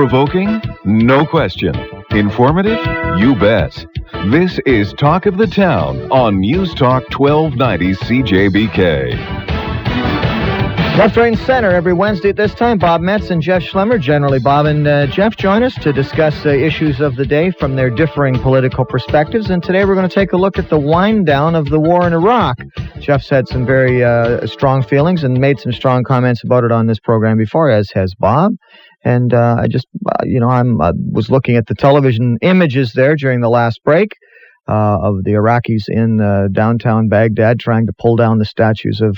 Provoking? No question. Informative? You bet. This is Talk of the Town on News Talk 1290 CJBK. Left, and center every Wednesday at this time. Bob Metz and Jeff Schlemmer. Generally, Bob and uh, Jeff join us to discuss uh, issues of the day from their differing political perspectives. And today we're going to take a look at the wind down of the war in Iraq. Jeff's had some very uh, strong feelings and made some strong comments about it on this program before, as has Bob. And uh, I just, uh, you know, I'm I was looking at the television images there during the last break. Uh, of the Iraqis in downtown Baghdad trying to pull down the statues of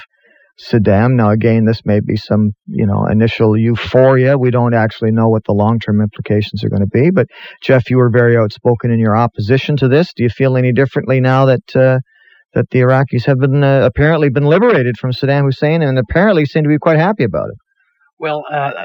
Saddam. Now, again, this may be some, you know, initial euphoria. We don't actually know what the long-term implications are going to be. But Jeff, you were very outspoken in your opposition to this. Do you feel any differently now that uh, that the Iraqis have been uh, apparently been liberated from Saddam Hussein and apparently seem to be quite happy about it? Well, uh,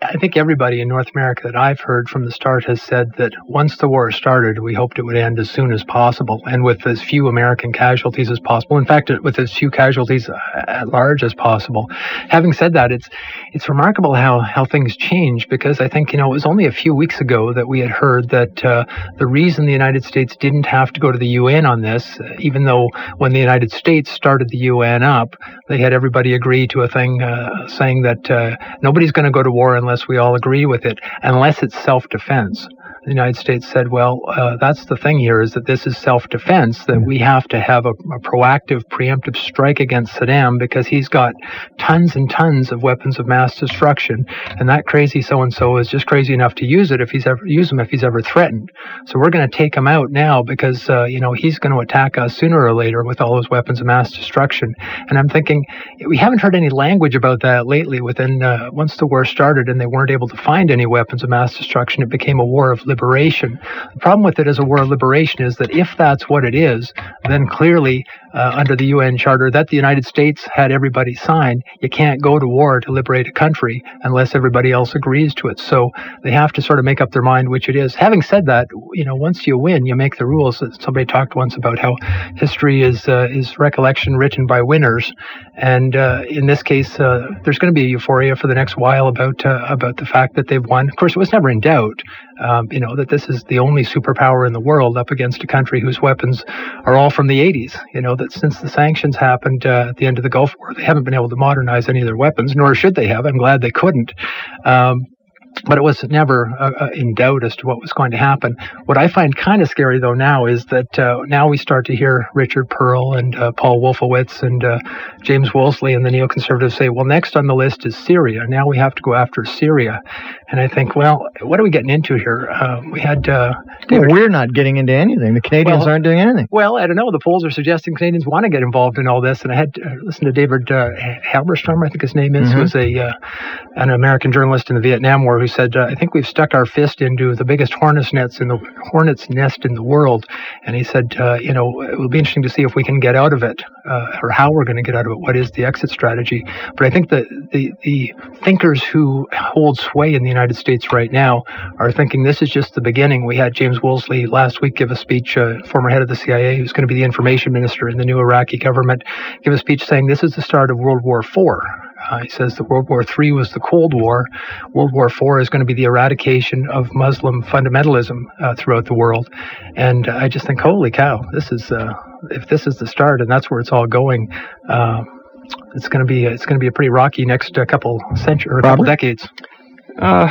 I think everybody in North America that I've heard from the start has said that once the war started, we hoped it would end as soon as possible and with as few American casualties as possible. In fact, with as few casualties uh, at large as possible. Having said that, it's it's remarkable how how things change because I think you know it was only a few weeks ago that we had heard that uh, the reason the United States didn't have to go to the UN on this, even though when the United States started the UN up, they had everybody agree to a thing uh, saying that uh, nobody's going to go to war unless we all agree with it, unless it's self defense the United States said, well, uh, that's the thing here is that this is self defense, that we have to have a, a, proactive, preemptive strike against Saddam because he's got tons and tons of weapons of mass destruction. And that crazy so and so is just crazy enough to use it if he's ever use them if he's ever threatened. So we're going to take him out now because, uh, you know, he's going to attack us sooner or later with all those weapons of mass destruction. And I'm thinking, we haven't heard any language about that lately within, uh, once the war started and they weren't able to find any weapons of mass destruction, it became a war of liberation. The problem with it as a war of liberation is that if that's what it is, then clearly uh, under the UN Charter that the United States had everybody sign, you can't go to war to liberate a country unless everybody else agrees to it. So they have to sort of make up their mind which it is. Having said that, you know, once you win, you make the rules. Somebody talked once about how history is uh, is recollection written by winners, and uh, in this case, uh, there's going to be a euphoria for the next while about uh, about the fact that they've won. Of course, it was never in doubt. Um, you know that this is the only superpower in the world up against a country whose weapons are all from the 80s. You know that since the sanctions happened uh, at the end of the Gulf War, they haven't been able to modernize any of their weapons, nor should they have. I'm glad they couldn't. Um, but it was never uh, uh, in doubt as to what was going to happen. What I find kind of scary, though, now is that uh, now we start to hear Richard Perle and uh, Paul Wolfowitz and uh, James Woolsey and the neoconservatives say, well, next on the list is Syria. Now we have to go after Syria. And I think, well, what are we getting into here? Uh, we had. Well, we're not getting into anything. The Canadians well, aren't doing anything. Well, I don't know. The polls are suggesting Canadians want to get involved in all this. And I had listened to David uh, Halberstam, I think his name is, mm-hmm. who was a an American journalist in the Vietnam War who said, uh, I think we've stuck our fist into the biggest hornet's nest in the hornet's nest in the world. And he said, uh, you know, it will be interesting to see if we can get out of it, uh, or how we're going to get out of it. What is the exit strategy? But I think that the the thinkers who hold sway in the United States right now are thinking this is just the beginning. We had James Woolsey last week give a speech, uh, former head of the CIA, who's going to be the information minister in the new Iraqi government, give a speech saying this is the start of World War IV. Uh, he says that World War III was the Cold War. World War IV is going to be the eradication of Muslim fundamentalism uh, throughout the world. And I just think, holy cow, this is uh, if this is the start, and that's where it's all going. Uh, it's going to be it's going to be a pretty rocky next uh, couple centuries or couple decades. Uh,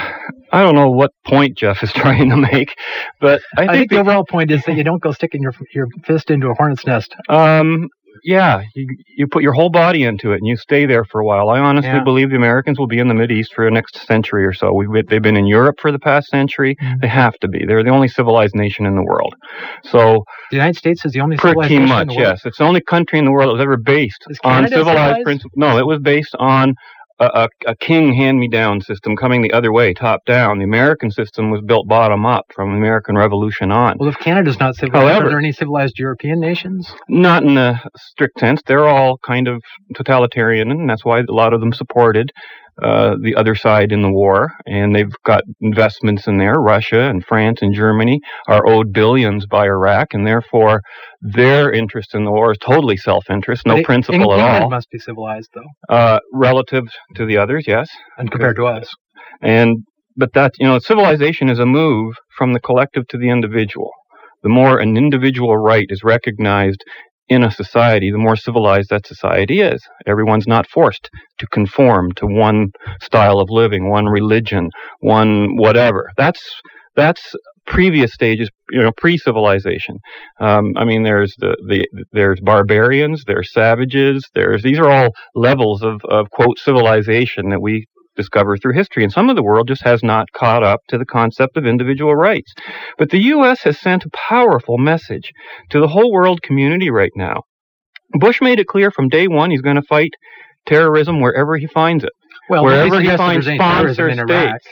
I don't know what point Jeff is trying to make, but I think, I think the overall point is that you don't go sticking your your fist into a hornet's nest. Um, yeah, you you put your whole body into it and you stay there for a while. I honestly yeah. believe the Americans will be in the Mid East for the next century or so. We've they've been in Europe for the past century. Mm-hmm. They have to be. They're the only civilized nation in the world. So the United States is the only civilized pretty much. Yes, it's the only country in the world that was ever based on civilized principles. No, it was based on a, a, king hand-me-down system coming the other way, top down. The American system was built bottom up from the American Revolution on. Well, if Canada's not civilized, However, are there any civilized European nations? Not in a strict sense. They're all kind of totalitarian, and that's why a lot of them supported uh, the other side in the war, and they've got investments in there. Russia and France and Germany are owed billions by Iraq, and therefore their interest in the war is totally self-interest, no principle England at all. Must be civilized, though. Uh, relative to the others, yes. And compared to us. And but that you know, civilization is a move from the collective to the individual. The more an individual right is recognized in a society, the more civilized that society is. Everyone's not forced to conform to one style of living, one religion, one whatever. That's that's previous stages, you know, pre-civilization. Um, I mean, there's the, the there's barbarians, there's savages, there's these are all levels of, of quote civilization that we discover through history. And some of the world just has not caught up to the concept of individual rights. But the U.S. has sent a powerful message to the whole world community right now. Bush made it clear from day one he's going to fight terrorism wherever he finds it. Well, wherever he finds sponsor states.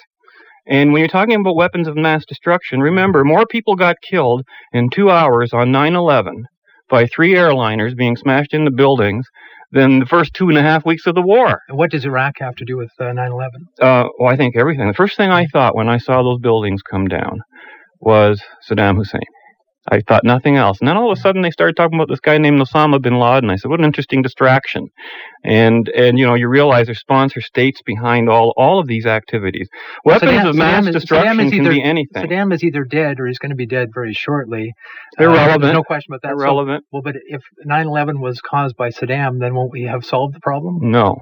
And when you're talking about weapons of mass destruction, remember more people got killed in two hours on 9 11 by three airliners being smashed into buildings than the first two and a half weeks of the war. What does Iraq have to do with uh, 9 11? Uh, well, I think everything. The first thing I thought when I saw those buildings come down was Saddam Hussein. I thought nothing else. And then all of a sudden they started talking about this guy named Osama bin Laden. I said, what an interesting distraction. And, and, you know, you realize there's sponsor states behind all, all of these activities. Weapons Saddam, of mass Saddam destruction is, can either, be anything. Saddam is either dead or he's going to be dead very shortly. Irrelevant. Uh, no question about that. Irrelevant. So, well, but if 9-11 was caused by Saddam, then won't we have solved the problem? No,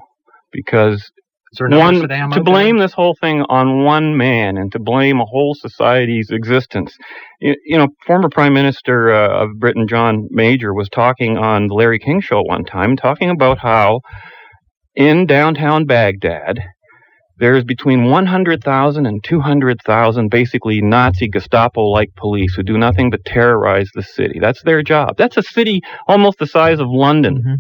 because one to blame this whole thing on one man and to blame a whole society's existence. You, you know, former Prime Minister uh, of Britain, John Major, was talking on the Larry King Show one time, talking about how in downtown Baghdad there's between 100,000 and 200,000 basically Nazi Gestapo-like police who do nothing but terrorize the city. That's their job. That's a city almost the size of London. Mm-hmm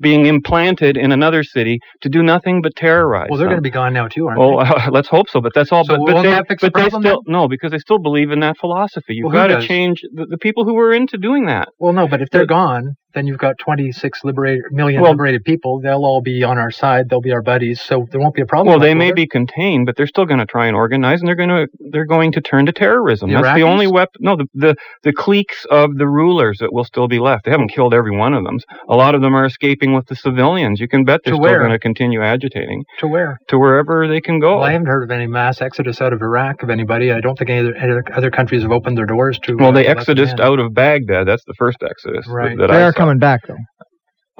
being implanted in another city to do nothing but terrorize. Well, they're going to be gone now too, aren't well, they? Uh, let's hope so. But that's all. So but, but they, but the they still then? no because they still believe in that philosophy. You've well, got to change the, the, people who were into doing that. Well, no, but if they're gone, then you've got 26 liberated, million well, liberated people. They'll all be on our side. They'll be our buddies. So there won't be a problem. Well, they may be contained, but they're still going to try and organize, and they're going to they're going to turn to terrorism. The That's Iraqis? the only weapon. No, the, the the cliques of the rulers that will still be left. They haven't killed every one of them. A lot of them are escaping with the civilians. You can bet they're to still going to continue agitating. To where? To wherever they can go. Well, I haven't heard of any mass exodus out of Iraq of anybody. I don't think any other, other countries have opened their doors to. Well, they uh, exodus out of Baghdad. That's the first exodus. Right. That, they I saw. Coming back though.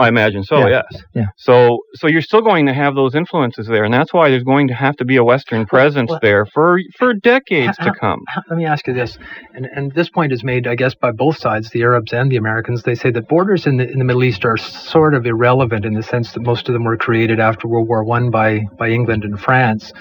I imagine so. Yeah. Yes. Yeah. So so you're still going to have those influences there, and that's why there's going to have to be a Western presence well, there for for decades how, to come. How, let me ask you this, and and this point is made, I guess, by both sides, the Arabs and the Americans. They say that borders in the in the Middle East are sort of irrelevant in the sense that most of them were created after World War One by by England and France,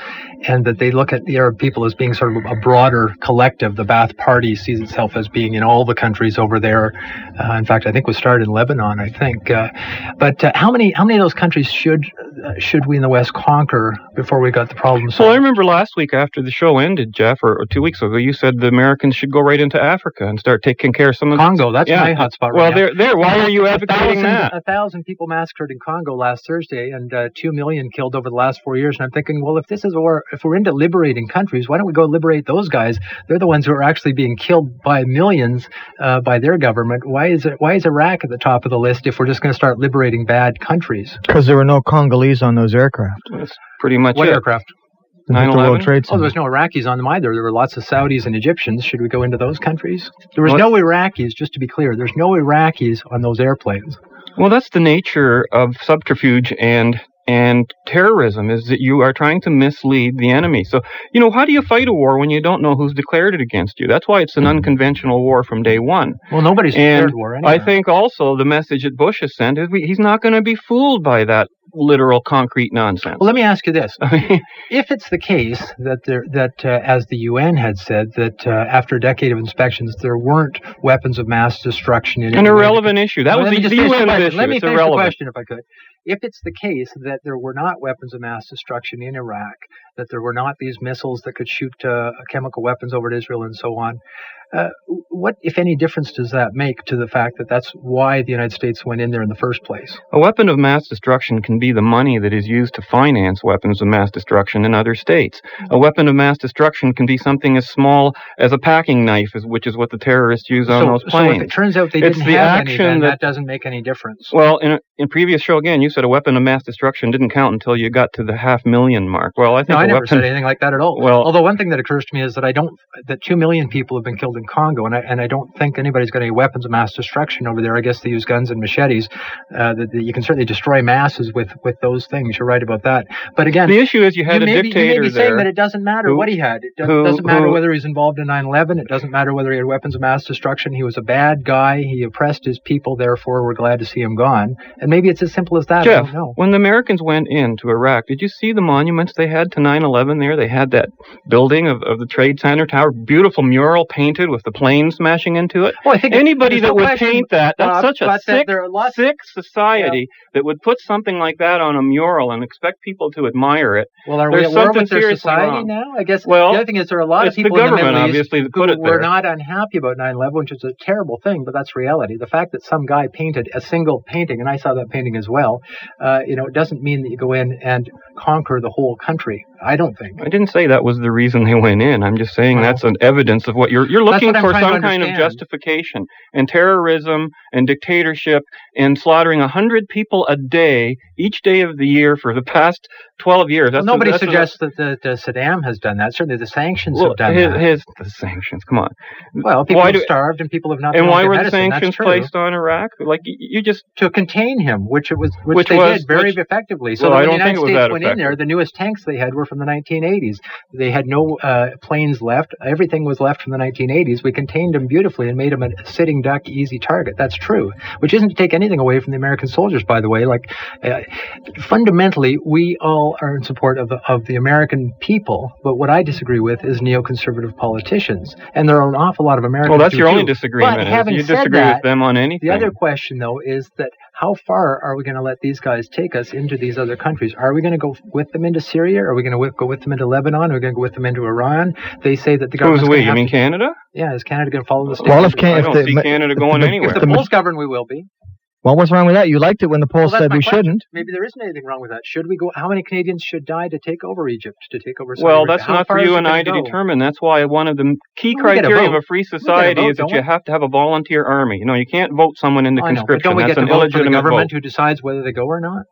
and that they look at the Arab people as being sort of a broader collective. The Ba'ath Party sees itself as being in all the countries over there. Uh, in fact, I think was started in Lebanon. I think, uh, but uh, how many how many of those countries should uh, should we in the West conquer before we got the problem solved? Well, I remember last week after the show ended, Jeff, or, or two weeks ago, you said the Americans should go right into Africa and start taking care of some of Congo. That's yeah. my hotspot. Right well, now. there, there. Why are you a advocating thousand, that? A thousand people massacred in Congo last Thursday, and uh, two million killed over the last four years. And I'm thinking, well, if this is a war, if we're into liberating countries, why don't we go liberate those guys? They're the ones who are actually being killed by millions uh, by their government. Why is it? Why is Iraq at the top of the list if we're just going to start liberating bad countries? Because there were no Congolese on those aircraft. That's pretty much What it. aircraft? The World 9/11? Trade Oh, Center. there was no Iraqis on them either. There were lots of Saudis and Egyptians. Should we go into those countries? There was What? no Iraqis, just to be clear. There's no Iraqis on those airplanes. Well, that's the nature of subterfuge and and terrorism is that you are trying to mislead the enemy. So, you know, how do you fight a war when you don't know who's declared it against you? That's why it's an unconventional war from day one. Well, nobody's And declared war anywhere. I think also the message that Bush has sent is we, he's not going to be fooled by that literal concrete nonsense. Well, let me ask you this: if it's the case that there, that uh, as the UN had said that uh, after a decade of inspections there weren't weapons of mass destruction in an any way- irrelevant issue. That Well, was the just finish the UN's issue. Let me finish the question, if I could. If it's the case that there were not weapons of mass destruction in Iraq, that there were not these missiles that could shoot uh, chemical weapons over Israel and so on, uh, what, if any, difference does that make to the fact that that's why the United States went in there in the first place? A weapon of mass destruction can be the money that is used to finance weapons of mass destruction in other states. A weapon of mass destruction can be something as small as a packing knife, which is what the terrorists use on so, those so if it turns out they It's didn't the have any, action then that- that doesn't make any difference. Well, in a in previous show again, you said a weapon of mass destruction didn't count until you got to the half million mark. Well, I think No, I never weapons. said anything like that at all. Well- although one thing that occurs to me is that I don't that two million people have been killed in Congo, and I and I don't think anybody's got any weapons of mass destruction over there. I guess they use guns and machetes. Uh, that, that you can certainly destroy masses with with those things. You're right about that. But again, The issue is you had you a may, be, you may dictator be saying there. that it doesn't matter who- what he had. It does, doesn't matter who- whether he's involved in 9/11. It doesn't matter whether he had weapons of mass destruction. He was a bad guy. He oppressed his people. Therefore, we're glad to see him gone. And maybe it's as simple as that. I Jeff, don't know. when the Americans went into Iraq, did you see the monuments they had to 9/11 there? They had that building of, of the Trade Center Tower, beautiful mural painted with the plane smashing into it. Well, I think Anybody that no would question, paint that, that's Bob, such a sick, there are lots sick society that would put something like that on a mural and expect people to admire it. Well, are There's we at war something with their society wrong. now? I guess Well, the other thing is there are a lot of the people in the Middle obviously, that who were not unhappy about 9/11, which is a terrible thing, but that's reality. The fact that some guy painted a single painting, and I saw that painting as well, uh, you know, it doesn't mean that you go in and conquer the whole country. I don't think. I didn't say that was the reason they went in. I'm just saying Well, that's an evidence of what you're you're looking for some kind of justification and terrorism and dictatorship and slaughtering a hundred people a day each day of the year for the past twelve years. Well, That's nobody that's suggests that, that uh, Saddam has done that. Certainly, the sanctions well, have done his, that. his the sanctions. Come on. well, people why have do- starved and people have not. and why were the sanctions placed on Iraq? Like you just to contain him, which it was, which, Which they was- did very which- effectively. So well, I the don't United think it was States that went in there, the newest tanks they had were from the 1980s. They had no uh, planes left. Everything was left from the 1980s. We contained them beautifully and made them a sitting duck, easy target. That's true. Which isn't to take anything away from the American soldiers, by the way. Like uh, fundamentally, we all are in support of the of the American people. But what I disagree with is neoconservative politicians, and there are an awful lot of Americans. well, that's your only disagreement. But having you said disagree that, with them on anything. the other question, though, is that how far are we going to let these guys take us into these other countries? Are we going to go with them into Syria? Are we going to go with them into Lebanon? Are we going to go with them into Iran? They say that the Who's government's we? gonna You have mean to- Canada? yeah, is Canada going to follow the steps? Well, if of- Can- I if don't the- see Canada going the- anywhere. if the the- polls govern, we will be. Well, what's wrong with that? You liked it when the polls Well, said we question. shouldn't. Maybe there isn't anything wrong with that. Should we go? How many Canadians should die to take over Egypt? To take over? Saudi Well, that's How not for you and I to go? determine. That's why one of the key Well, we a criteria of a free get a society vote, is that you have to have a volunteer army. You know, you can't vote someone into I know, but conscription. don't we That's get an to vote for the illegitimate government vote. who decides whether they go or not?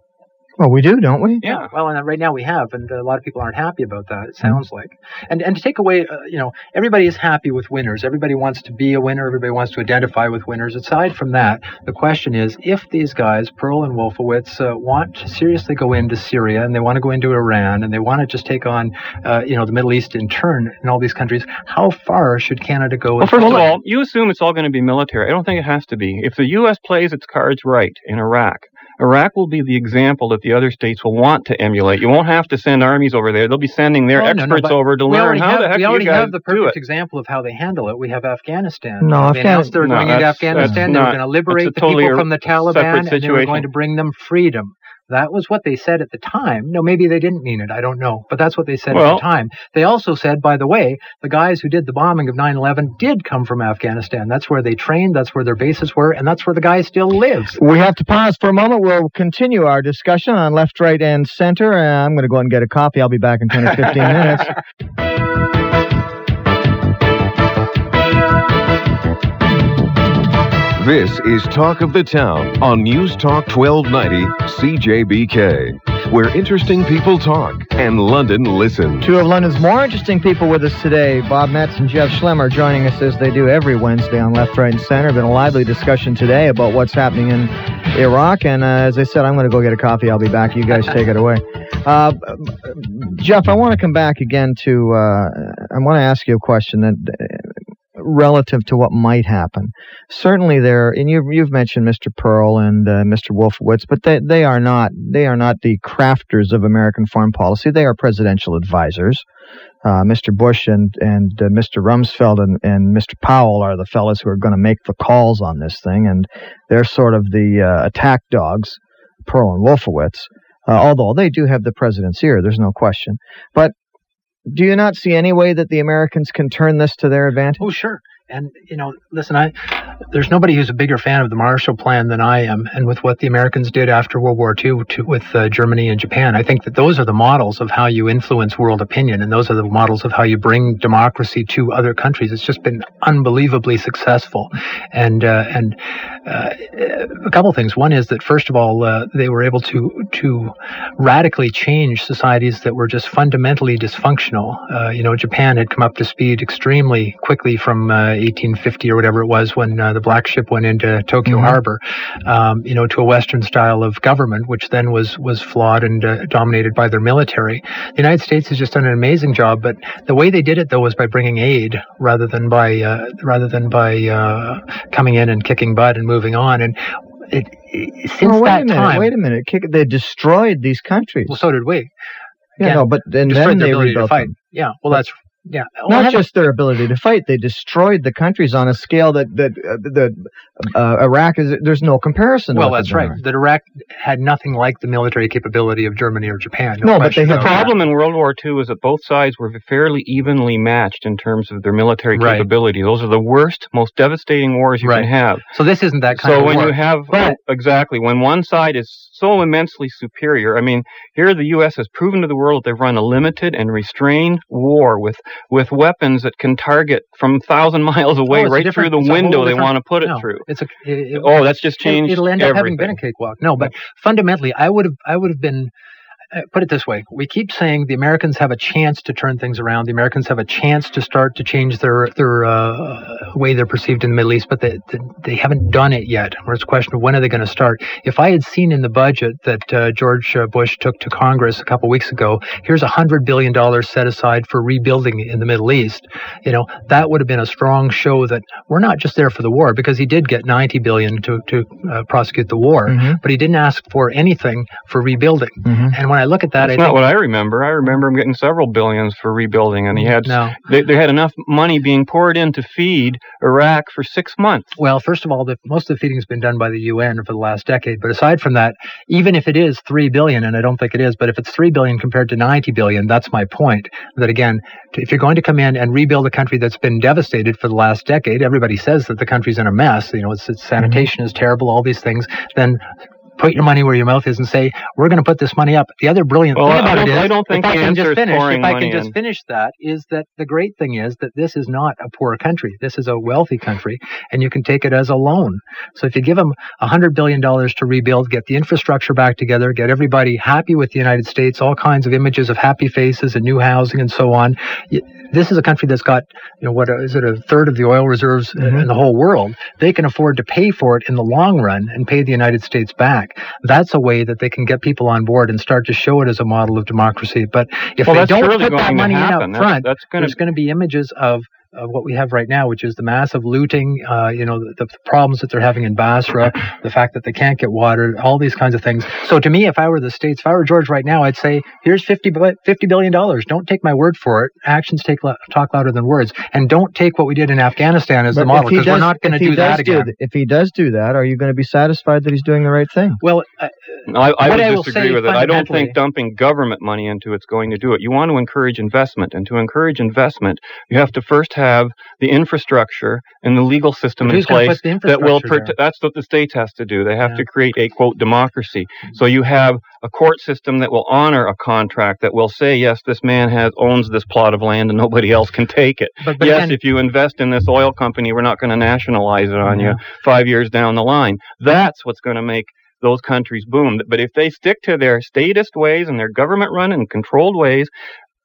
Well, we do, don't we? Yeah. Well, and right now we have, and a lot of people aren't happy about that. It sounds like, and and to take away, uh, you know, everybody is happy with winners. Everybody wants to be a winner. Everybody wants to identify with winners. Aside from that, the question is, if these guys, Perle and Wolfowitz, uh, want to seriously go into Syria and they want to go into Iran and they want to just take on, uh, you know, the Middle East in turn in all these countries, how far should Canada go? Well, first of all, you assume it's all going to be military. I don't think it has to be. If the U.S. plays its cards right in Iraq, Iraq will be the example that the other states will want to emulate. You won't have to send armies over there. They'll be sending their Oh, no, no, experts over to learn how have, the heck we you already guys have the perfect example of how they handle it. We have Afghanistan. No, they Afghan- announced they were No, going into that's- that's Afghanistan. They were not- going to liberate a the totally people from the separate Taliban, and they were situation. going to bring them freedom. That was what they said at the time. No, maybe they didn't mean it. I don't know. But that's what they said at the time. They also said, by the way, the guys who did the bombing of 9 11 did come from Afghanistan. That's where they trained, that's where their bases were, and that's where the guy still lives. We have to pause for a moment. We'll continue our discussion on left, right, and center. Uh, I'm going to go ahead and get a coffee. I'll be back in 10 or 15 minutes. This is Talk of the Town on News Talk 1290 CJBK, where interesting people talk and London listens. Two of London's more interesting people with us today, Bob Metz and Jeff Schlemmer, joining us as they do every Wednesday on Left, Right, and Center. Been a lively discussion today about what's happening in Iraq, and uh, as I said, I'm going to go get a coffee. I'll be back. You guys take it away. Uh, Jeff, I want to come back again to. Uh, I want to ask you a question that. Relative to what might happen, certainly there, and you've you've mentioned Mr. Perle and uh, Mr. Wolfowitz, but they they are not they are not the crafters of American foreign policy. They are presidential advisors. Uh, Mr. Bush and and uh, Mr. Rumsfeld and, and Mr. Powell are the fellows who are going to make the calls on this thing, and they're sort of the uh, attack dogs, Perle and Wolfowitz. Uh, although they do have the president's ear, there's no question. But do you not see any way that the Americans can turn this to their advantage? Oh, sure. And you know, listen, I there's nobody who's a bigger fan of the Marshall Plan than I am, and with what the Americans did after World War II to, with uh, Germany and Japan, I think that those are the models of how you influence world opinion, and those are the models of how you bring democracy to other countries. It's just been unbelievably successful, and uh, and uh, a couple things. One is that first of all, uh, they were able to to radically change societies that were just fundamentally dysfunctional. Uh, you know, Japan had come up to speed extremely quickly from 1850 or whatever it was when uh, the black ship went into Tokyo mm-hmm. Harbor, um, you know, to a Western style of government, which then was was flawed and uh, dominated by their military. The United States has just done an amazing job, but the way they did it though was by bringing aid rather than by uh, rather than by uh, coming in and kicking butt and moving on. And it, it, since well, wait that a minute, time, wait a minute, they destroyed these countries. Well, so did we. Yeah, no, but and then they rebuilt them. Yeah, well, that's yeah, well, not just their ability to fight; they destroyed the countries on a scale that that uh, that uh, Iraq is. There's no comparison. Well, that's right. That Iraq had nothing like the military capability of Germany or Japan. No, no but they the problem in World War II is that both sides were fairly evenly matched in terms of their military right. capability. Those are the worst, most devastating wars you right. can have. So this isn't that kind so of. So when war. you have but, exactly when one side is so immensely superior, I mean, here the U.S. has proven to the world that they've run a limited and restrained war with with weapons that can target from thousand miles away oh, right through the window they want to put it no, through. It's a, it, oh, that's just changed. It'll end everything. up having been a cakewalk. No, but fundamentally, I would have I would have been put it this way. We keep saying the americans have a chance to turn things around. The americans have a chance to start to change their their uh, way they're perceived in the middle east but they, they haven't done it yet. Where it's a question of when are they going to start. If i had seen in the budget that uh, george uh, bush took to congress a couple weeks ago here's a hundred billion dollars set aside for rebuilding in the middle east you know that would have been a strong show that we're not just there for the war because he did get 90 billion to, to uh, prosecute the war mm-hmm. but he didn't ask for anything for rebuilding. Mm-hmm. and when I look at that, That's I not what I remember. I remember him getting several billions for rebuilding, and he had no. they, they had enough money being poured in to feed Iraq for six months. Well, first of all, the, most of the feeding has been done by the UN for the last decade. But aside from that, even if it is three billion, and I don't think it is, but if it's three billion compared to ninety billion, that's my point. That again, if you're going to come in and rebuild a country that's been devastated for the last decade, everybody says that the country's in a mess. You know, its, its sanitation mm-hmm. is terrible, all these things. Then put your money where your mouth is and say, we're going to put this money up. The other brilliant well, thing about it is, I don't think if I can just finish, if I can just in. finish that, is that the great thing is that this is not a poor country. This is a wealthy country, and you can take it as a loan. So if you give them a hundred billion dollars to rebuild, get the infrastructure back together, get everybody happy with the United States, all kinds of images of happy faces and new housing and so on. This is a country that's got, you know, what is it, a third of the oil reserves mm-hmm. in the whole world. They can afford to pay for it in the long run and pay the United States back. That's a way that they can get people on board and start to show it as a model of democracy. But if well, they don't put that money in up front, that's, that's gonna... there's going to be images of of what we have right now, which is the massive looting, uh, you know, the, the, problems that they're having in Basra, the fact that they can't get water, all these kinds of things. So to me, if I were the states, if I were George right now, I'd say, here's 50, $50 billion. Don't take my word for it. Actions take talk louder than words. And don't take what we did in Afghanistan as but the model, because we're not going to do that do, again. If he does do that, are you going to be satisfied that he's doing the right thing? Well, uh, no, I, I would I disagree with it. I don't think dumping government money into it's going to do it. You want to encourage investment, and to encourage investment, you have to first have the infrastructure and the legal system in place that will prote- that's what the states has to do they have yeah. to create a quote democracy so you have a court system that will honor a contract that will say yes this man has owns this plot of land and nobody else can take it but, but yes if you invest in this oil company we're not going to nationalize it on yeah. you 5 years down the line that's what's going to make those countries boom. But if they stick to their statist ways and their government run and controlled ways,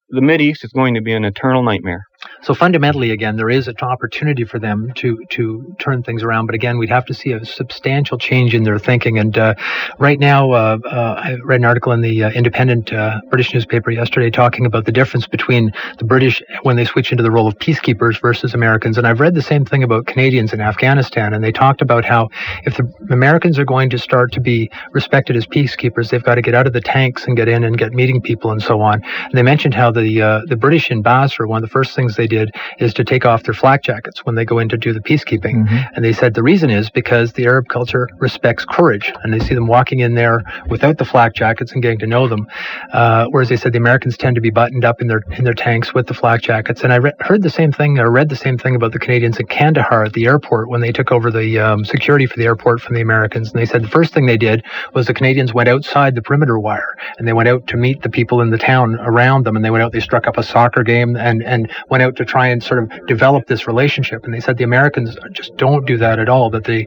the Mid East is going to be an eternal nightmare. So fundamentally, again, there is an opportunity for them to to turn things around. But again, we'd have to see a substantial change in their thinking. And uh, right now, uh, uh, I read an article in the uh, Independent uh, British newspaper yesterday talking about the difference between the British when they switch into the role of peacekeepers versus Americans. And I've read the same thing about Canadians in Afghanistan. And they talked about how if the Americans are going to start to be respected as peacekeepers, they've got to get out of the tanks and get in and get meeting people and so on. And they mentioned how the uh, the British in Basra, one of the first things things they did is to take off their flak jackets when they go in to do the peacekeeping. Mm-hmm. And they said the reason is because the Arab culture respects courage, and they see them walking in there without the flak jackets and getting to know them. Uh, whereas they said the Americans tend to be buttoned up in their in their tanks with the flak jackets. And I re- heard the same thing, or read the same thing about the Canadians in Kandahar at the airport when they took over the um, security for the airport from the Americans. And they said the first thing they did was the Canadians went outside the perimeter wire and they went out to meet the people in the town around them. And they went out, they struck up a soccer game and and went out to try and sort of develop this relationship. And they said the Americans just don't do that at all. That they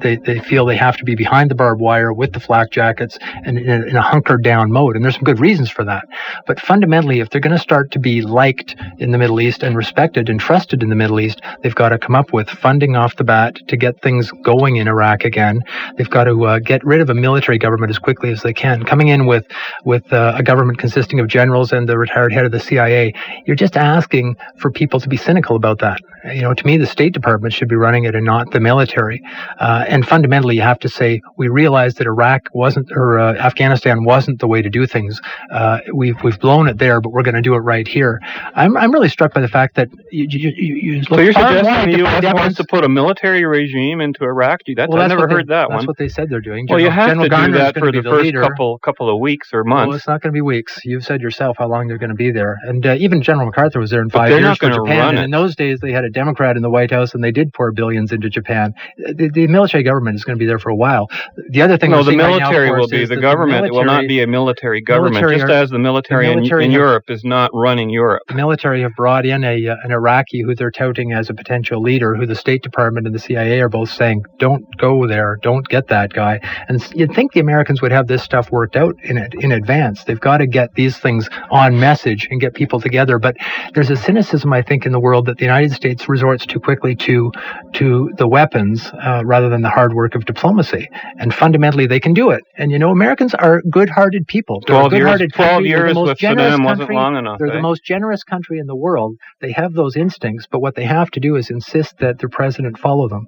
they, they feel they have to be behind the barbed wire with the flak jackets and in a, in a hunkered down mode. And there's some good reasons for that. But fundamentally, if they're going to start to be liked in the Middle East and respected and trusted in the Middle East, they've got to come up with funding off the bat to get things going in Iraq again. They've got to uh, get rid of a military government as quickly as they can. Coming in with with uh, a government consisting of generals and the retired head of the CIA, you're just asking for people to be cynical about that. You know, to me, the State Department should be running it and not the military. Uh, and fundamentally, you have to say we realized that Iraq wasn't or uh, Afghanistan wasn't the way to do things. Uh, we've we've blown it there, but we're going to do it right here. I'm I'm really struck by the fact that you you, you, you so you're suggesting the U.S. wants to put a military regime into Iraq? That's, well, I've never heard they, that that's one. That's what they said they're doing. General, well, you have General to do that for the, the first leader. couple couple of weeks or months. Well, it's not going to be weeks. You've said yourself how long they're going to be there, and uh, even General MacArthur was there in five years not for Japan. Run and it. in those days, they had a Democrat in the White House, and they did pour billions into Japan. The, the military government is going to be there for a while. The other thing, no, the seeing right now, military will be the that government. military, it will not be a military government, military just are- as the military, in- military in, have- Europe is not running Europe. the military have brought in a uh, an Iraqi who they're touting as a potential leader, who the State Department and the CIA are both saying, "Don't go there, don't get that guy." And you'd think the Americans would have this stuff worked out in it, in advance. They've got to get these things on message and get people together. But there's a cynicism, I think, in the world that the United States resorts too quickly to to the weapons uh, rather than the hard work of diplomacy. And fundamentally, they can do it. And you know, Americans are good-hearted people. They're Twelve years, good-hearted twelve country. The years most with generous Saddam wasn't country. long enough. They're eh? the most generous country in the world. They have those instincts, but what they have to do is insist that their president follow them.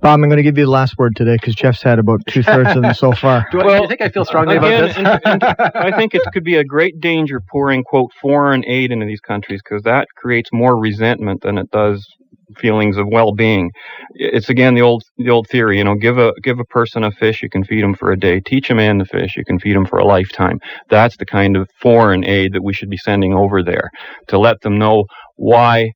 Bob, I'm going to give you the last word today because Jeff's had about two thirds of them so far. Do, I, Well, do you think I feel strongly again, about this? and- and I think it could be a great danger pouring quote foreign aid into these countries because that creates more resentment than it does feelings of well-being. It's again the old the old theory, you know, give a give a person a fish, you can feed him for a day. Teach a man to fish, you can feed him for a lifetime. That's the kind of foreign aid that we should be sending over there to let them know why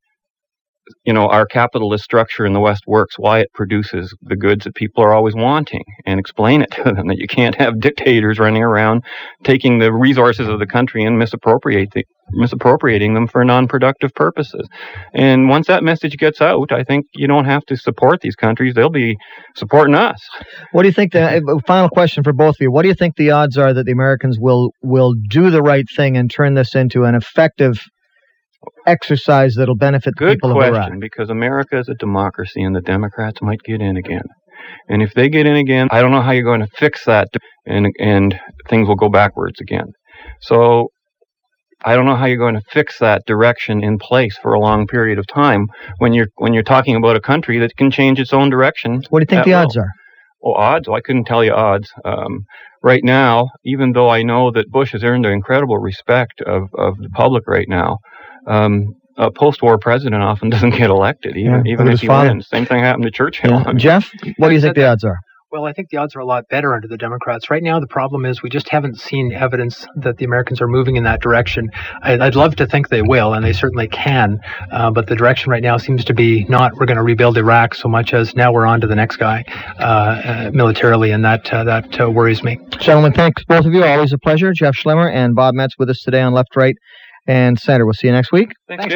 you know our capitalist structure in the west works why it produces the goods that people are always wanting and explain it to them that you can't have dictators running around taking the resources of the country and misappropriate the, misappropriating them for non-productive purposes and once that message gets out i think you don't have to support these countries they'll be supporting us What do you think? The uh, final question for both of you. What do you think the odds are that the Americans will will do the right thing and turn this into an effective exercise that'll benefit the Good people of Iraq? question, because America is a democracy and the Democrats might get in again. And if they get in again, I don't know how you're going to fix that, and and things will go backwards again. So I don't know how you're going to fix that direction in place for a long period of time when you're when you're talking about a country that can change its own direction. What do you think the will. odds are? Well, odds? Well, I couldn't tell you odds. Um, right now, even though I know that Bush has earned the incredible respect of, of the public right now, um, a post-war president often doesn't get elected, even Yeah, even if his he father. wins. Same thing happened to Churchill. Yeah. I mean, Jeff, what do you think the odds are? Well, I think the odds are a lot better under the Democrats. Right now, the problem is we just haven't seen evidence that the Americans are moving in that direction. I, I'd love to think they will, and they certainly can, uh, but the direction right now seems to be not we're going to rebuild Iraq so much as now we're on to the next guy uh, uh, militarily, and that uh, that uh, worries me. Gentlemen, thanks both of you. Always a pleasure. Jeff Schlemmer and Bob Metz with us today on Left, Right, and Center. We'll see you next week. thanks,